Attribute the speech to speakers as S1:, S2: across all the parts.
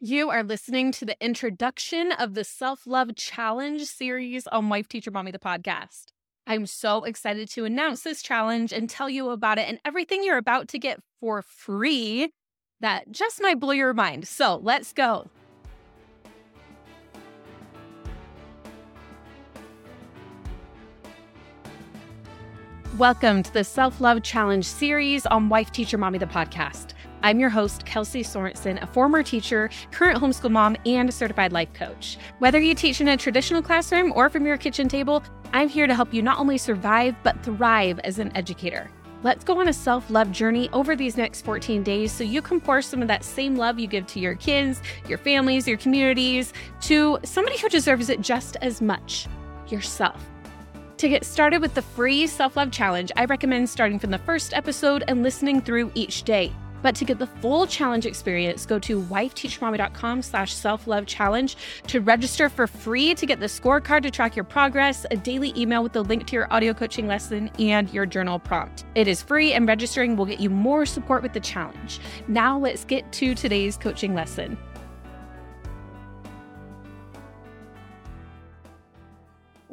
S1: You are listening to the introduction of the Self Love Challenge series on Wife Teacher Mommy, the podcast. I'm so excited to announce this challenge and tell you about it and everything you're about to get for free that just might blow your mind. So let's go. Welcome to the Self Love Challenge series on Wife Teacher Mommy, the podcast. I'm your host, Kelsey Sorensen, a former teacher, current homeschool mom, and certified life coach. Whether you teach in a traditional classroom or from your kitchen table, I'm here to help you not only survive, but thrive as an educator. Let's go on a self love journey over these next 14 days so you can pour some of that same love you give to your kids, your families, your communities to somebody who deserves it just as much yourself. To get started with the free self love challenge, I recommend starting from the first episode and listening through each day. But to get the full challenge experience, go to wifeteachermommy.com slash self-love challenge to register for free to get the scorecard to track your progress, a daily email with the link to your audio coaching lesson, and your journal prompt. It is free and registering will get you more support with the challenge. Now let's get to today's coaching lesson.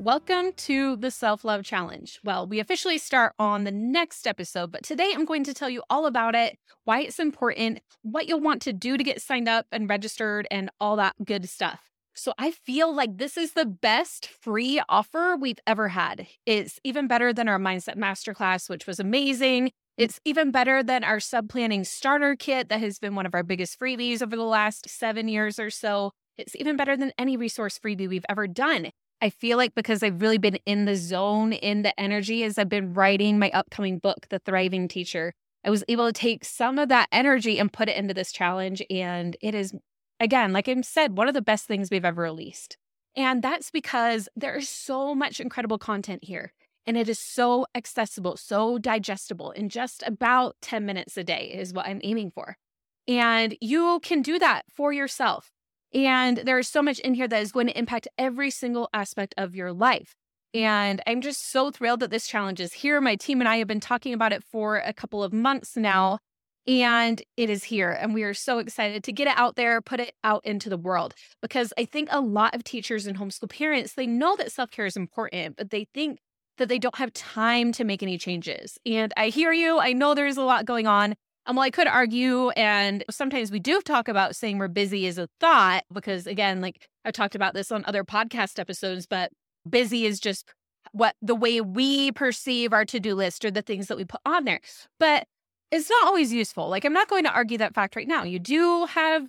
S1: Welcome to the Self Love Challenge. Well, we officially start on the next episode, but today I'm going to tell you all about it, why it's important, what you'll want to do to get signed up and registered, and all that good stuff. So I feel like this is the best free offer we've ever had. It's even better than our Mindset Masterclass, which was amazing. It's even better than our sub planning starter kit that has been one of our biggest freebies over the last seven years or so. It's even better than any resource freebie we've ever done. I feel like because I've really been in the zone, in the energy as I've been writing my upcoming book, The Thriving Teacher, I was able to take some of that energy and put it into this challenge. And it is, again, like I said, one of the best things we've ever released. And that's because there is so much incredible content here. And it is so accessible, so digestible in just about 10 minutes a day, is what I'm aiming for. And you can do that for yourself. And there is so much in here that is going to impact every single aspect of your life. And I'm just so thrilled that this challenge is here. My team and I have been talking about it for a couple of months now, and it is here. And we are so excited to get it out there, put it out into the world. Because I think a lot of teachers and homeschool parents, they know that self care is important, but they think that they don't have time to make any changes. And I hear you. I know there's a lot going on. Um, well, I could argue, and sometimes we do talk about saying we're busy is a thought because, again, like I've talked about this on other podcast episodes, but busy is just what the way we perceive our to do list or the things that we put on there. But it's not always useful. Like, I'm not going to argue that fact right now. You do have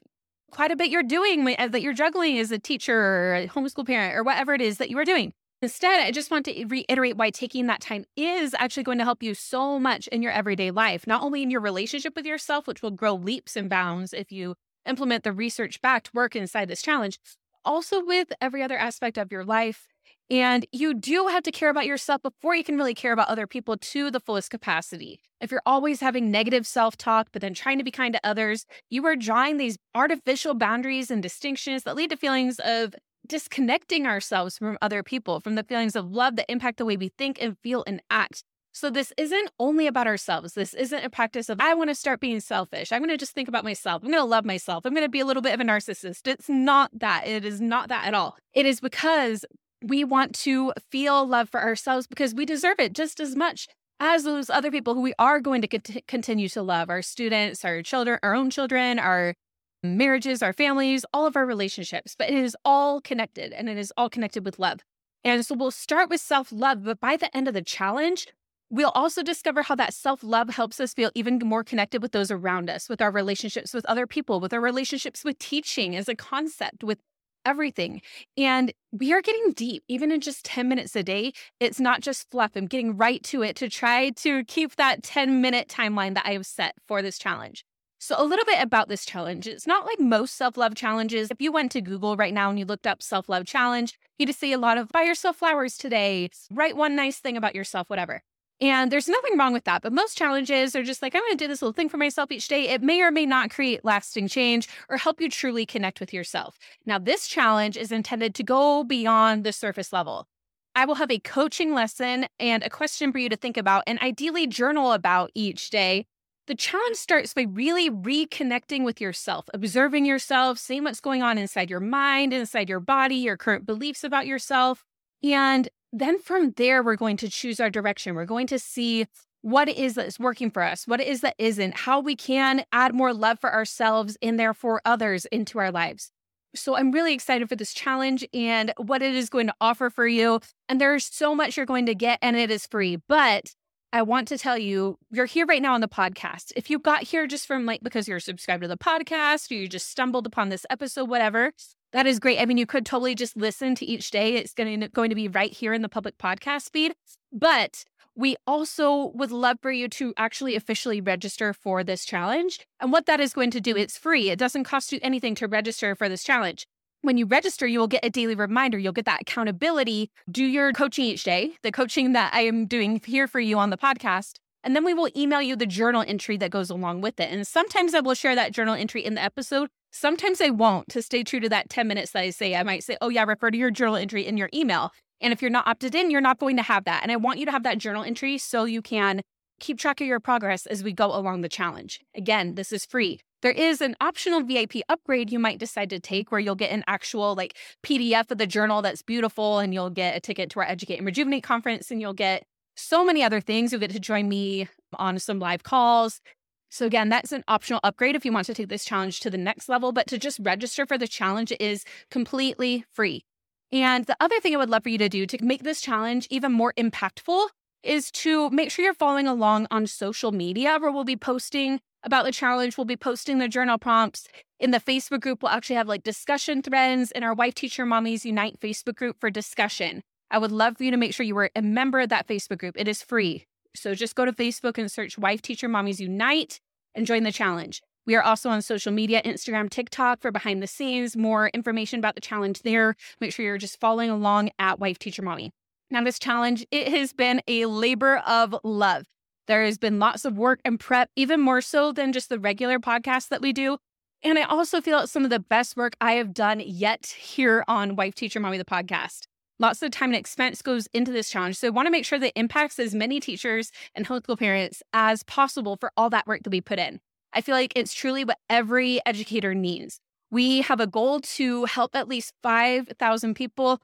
S1: quite a bit you're doing that you're juggling as a teacher or a homeschool parent or whatever it is that you are doing. Instead, I just want to reiterate why taking that time is actually going to help you so much in your everyday life, not only in your relationship with yourself, which will grow leaps and bounds if you implement the research backed work inside this challenge, also with every other aspect of your life. And you do have to care about yourself before you can really care about other people to the fullest capacity. If you're always having negative self talk, but then trying to be kind to others, you are drawing these artificial boundaries and distinctions that lead to feelings of disconnecting ourselves from other people, from the feelings of love that impact the way we think and feel and act. So, this isn't only about ourselves. This isn't a practice of, I want to start being selfish. I'm going to just think about myself. I'm going to love myself. I'm going to be a little bit of a narcissist. It's not that. It is not that at all. It is because we want to feel love for ourselves because we deserve it just as much as those other people who we are going to continue to love our students, our children, our own children, our marriages, our families, all of our relationships, but it is all connected and it is all connected with love. And so we'll start with self love, but by the end of the challenge, we'll also discover how that self love helps us feel even more connected with those around us, with our relationships with other people, with our relationships with teaching as a concept, with everything. And we are getting deep, even in just 10 minutes a day. It's not just fluff. I'm getting right to it to try to keep that 10 minute timeline that I have set for this challenge. So, a little bit about this challenge. It's not like most self love challenges. If you went to Google right now and you looked up self love challenge, you'd see a lot of buy yourself flowers today, write one nice thing about yourself, whatever. And there's nothing wrong with that. But most challenges are just like, I'm going to do this little thing for myself each day. It may or may not create lasting change or help you truly connect with yourself. Now, this challenge is intended to go beyond the surface level. I will have a coaching lesson and a question for you to think about and ideally journal about each day The challenge starts by really reconnecting with yourself, observing yourself, seeing what's going on inside your mind, inside your body, your current beliefs about yourself. And then from there, we're going to choose our direction. We're going to see what it is that's working for us, what it is that isn't, how we can add more love for ourselves and therefore others into our lives. So I'm really excited for this challenge and what it is going to offer for you. And there's so much you're going to get, and it is free. But I want to tell you, you're here right now on the podcast. If you got here just from like because you're subscribed to the podcast or you just stumbled upon this episode, whatever, that is great. I mean, you could totally just listen to each day. It's going to, going to be right here in the public podcast feed. But we also would love for you to actually officially register for this challenge. And what that is going to do, it's free. It doesn't cost you anything to register for this challenge when you register, you will get a daily reminder. You'll get that accountability. Do your coaching each day, the coaching that I am doing here for you on the podcast. And then we will email you the journal entry that goes along with it. And sometimes I will share that journal entry in the episode. Sometimes I won't to stay true to that 10 minutes that I say. I might say, oh, yeah, refer to your journal entry in your email. And if you're not opted in, you're not going to have that. And I want you to have that journal entry so you can keep track of your progress as we go along the challenge. Again, this is free. There is an optional VIP upgrade you might decide to take where you'll get an actual like PDF of the journal that's beautiful and you'll get a ticket to our Educate and Rejuvenate conference and you'll get so many other things. You'll get to join me on some live calls. So again, that's an optional upgrade if you want to take this challenge to the next level, but to just register for the challenge is completely free. And the other thing I would love for you to do to make this challenge even more impactful is to make sure you're following along on social media where we'll be posting about the challenge. We'll be posting the journal prompts. In the Facebook group, we'll actually have like discussion threads in our Wife Teacher Mommies Unite Facebook group for discussion. I would love for you to make sure you were a member of that Facebook group. It is free. So just go to Facebook and search Wife Teacher Mommies Unite and join the challenge. We are also on social media, Instagram, TikTok for behind the scenes, more information about the challenge there. Make sure you're just following along at Wife Teacher Mommy. Now, this challenge, it has been a labor of love. There has been lots of work and prep, even more so than just the regular podcast that we do. And I also feel it's some of the best work I have done yet here on Wife Teacher Mommy, the podcast. Lots of time and expense goes into this challenge. So I want to make sure that it impacts as many teachers and homeschool parents as possible for all that work that we put in. I feel like it's truly what every educator needs. We have a goal to help at least 5,000 people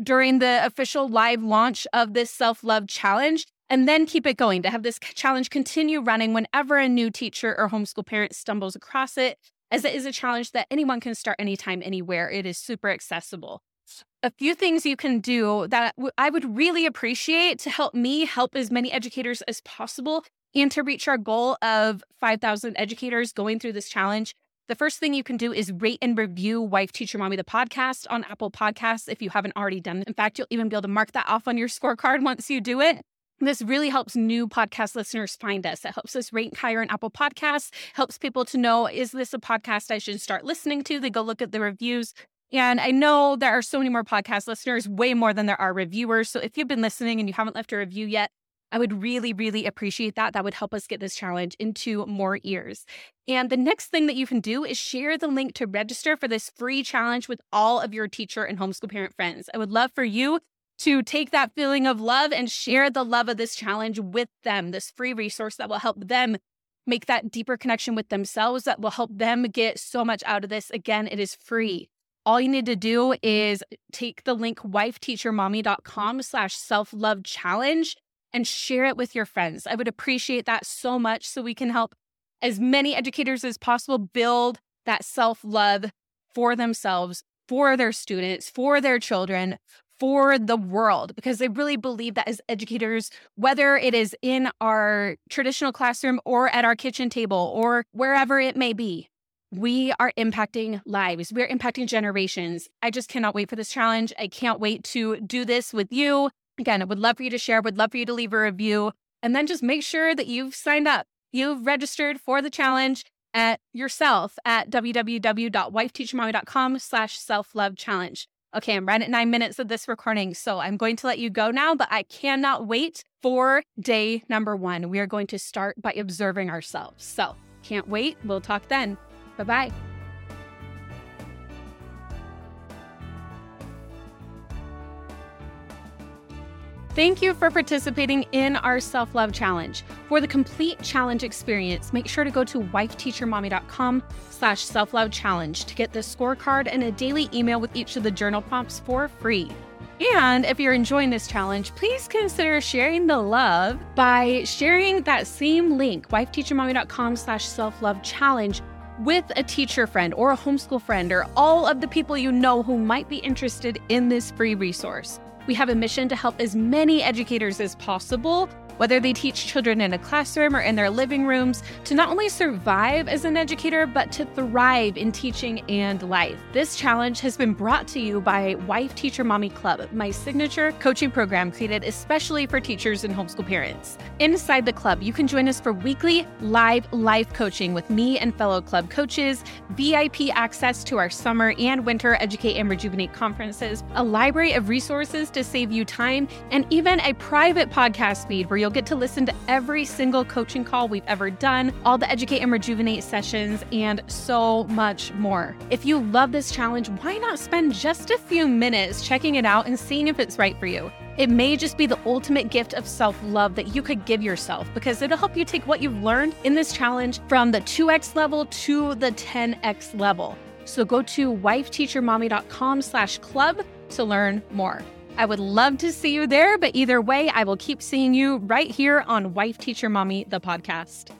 S1: during the official live launch of this self love challenge and then keep it going to have this challenge continue running whenever a new teacher or homeschool parent stumbles across it, as it is a challenge that anyone can start anytime, anywhere. It is super accessible. A few things you can do that I would really appreciate to help me help as many educators as possible and to reach our goal of 5,000 educators going through this challenge the first thing you can do is rate and review Wife Teacher Mommy, the podcast on Apple Podcasts if you haven't already done it. In fact, you'll even be able to mark that off on your scorecard once you do it. This really helps new podcast listeners find us. It helps us rank higher in Apple Podcasts, helps people to know is this a podcast I should start listening to? They go look at the reviews. And I know there are so many more podcast listeners, way more than there are reviewers. So if you've been listening and you haven't left a review yet, I would really, really appreciate that. That would help us get this challenge into more ears. And the next thing that you can do is share the link to register for this free challenge with all of your teacher and homeschool parent friends. I would love for you to take that feeling of love and share the love of this challenge with them, this free resource that will help them make that deeper connection with themselves, that will help them get so much out of this. Again, it is free. All you need to do is take the link wifeteachermommy.com slash self-love challenge and share it with your friends. I would appreciate that so much so we can help as many educators as possible build that self love for themselves, for their students, for their children, for the world, because I really believe that as educators, whether it is in our traditional classroom or at our kitchen table or wherever it may be, we are impacting lives. We're impacting generations. I just cannot wait for this challenge. I can't wait to do this with you Again, I would love for you to share, would love for you to leave a review, and then just make sure that you've signed up. You've registered for the challenge at yourself at www.wifeteachermommy.com slash self-love challenge. Okay, I'm right at nine minutes of this recording, so I'm going to let you go now, but I cannot wait for day number one. We are going to start by observing ourselves. So can't wait. We'll talk then. Bye-bye. Thank you for participating in our self love challenge. For the complete challenge experience, make sure to go to wifeteachermommy.com slash self-love challenge to get the scorecard and a daily email with each of the journal prompts for free. And if you're enjoying this challenge, please consider sharing the love by sharing that same link, wifeteachermommy.com slash self-love challenge with a teacher friend or a homeschool friend or all of the people you know who might be interested in this free resource. We have a mission to help as many educators as possible whether they teach children in a classroom or in their living rooms, to not only survive as an educator, but to thrive in teaching and life. This challenge has been brought to you by Wife Teacher Mommy Club, my signature coaching program created especially for teachers and homeschool parents. Inside the club, you can join us for weekly live life coaching with me and fellow club coaches, VIP access to our summer and winter Educate and Rejuvenate conferences, a library of resources to save you time, and even a private podcast feed where you'll get to listen to every single coaching call we've ever done, all the Educate and Rejuvenate sessions, and so much more. If you love this challenge, why not spend just a few minutes checking it out and seeing if it's right for you? It may just be the ultimate gift of self love that you could give yourself because it'll help you take what you've learned in this challenge from the 2x level to the 10x level. So go to wifeteachermommy.com slash club to learn more. I would love to see you there, but either way, I will keep seeing you right here on Wife Teacher Mommy, the podcast.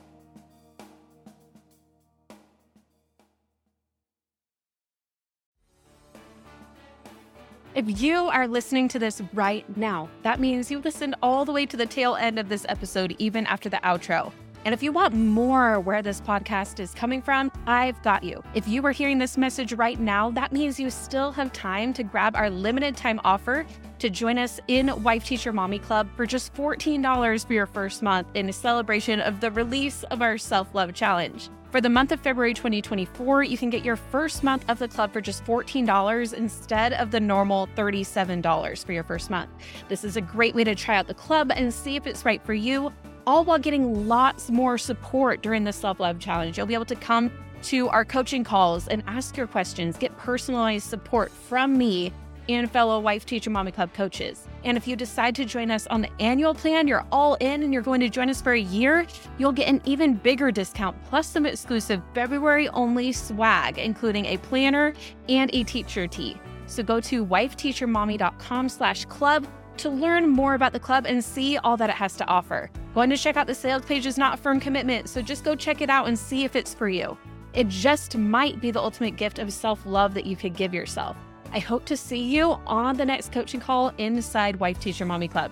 S1: If you are listening to this right now, that means you listened all the way to the tail end of this episode, even after the outro. And if you want more where this podcast is coming from, I've got you. If you are hearing this message right now, that means you still have time to grab our limited time offer to join us in Wife Teacher Mommy Club for just $14 for your first month in a celebration of the release of our self love challenge. For the month of February 2024, you can get your first month of the club for just $14 instead of the normal $37 for your first month. This is a great way to try out the club and see if it's right for you all while getting lots more support during the self love challenge. You'll be able to come to our coaching calls and ask your questions, get personalized support from me and fellow Wife Teacher Mommy Club coaches. And if you decide to join us on the annual plan, you're all in and you're going to join us for a year, you'll get an even bigger discount plus some exclusive February only swag, including a planner and a teacher tee. So go to wifeteachermommy.com slash club to learn more about the club and see all that it has to offer. Going to check out the sales page is not a firm commitment, so just go check it out and see if it's for you. It just might be the ultimate gift of self love that you could give yourself. I hope to see you on the next coaching call inside Wife Teacher Mommy Club.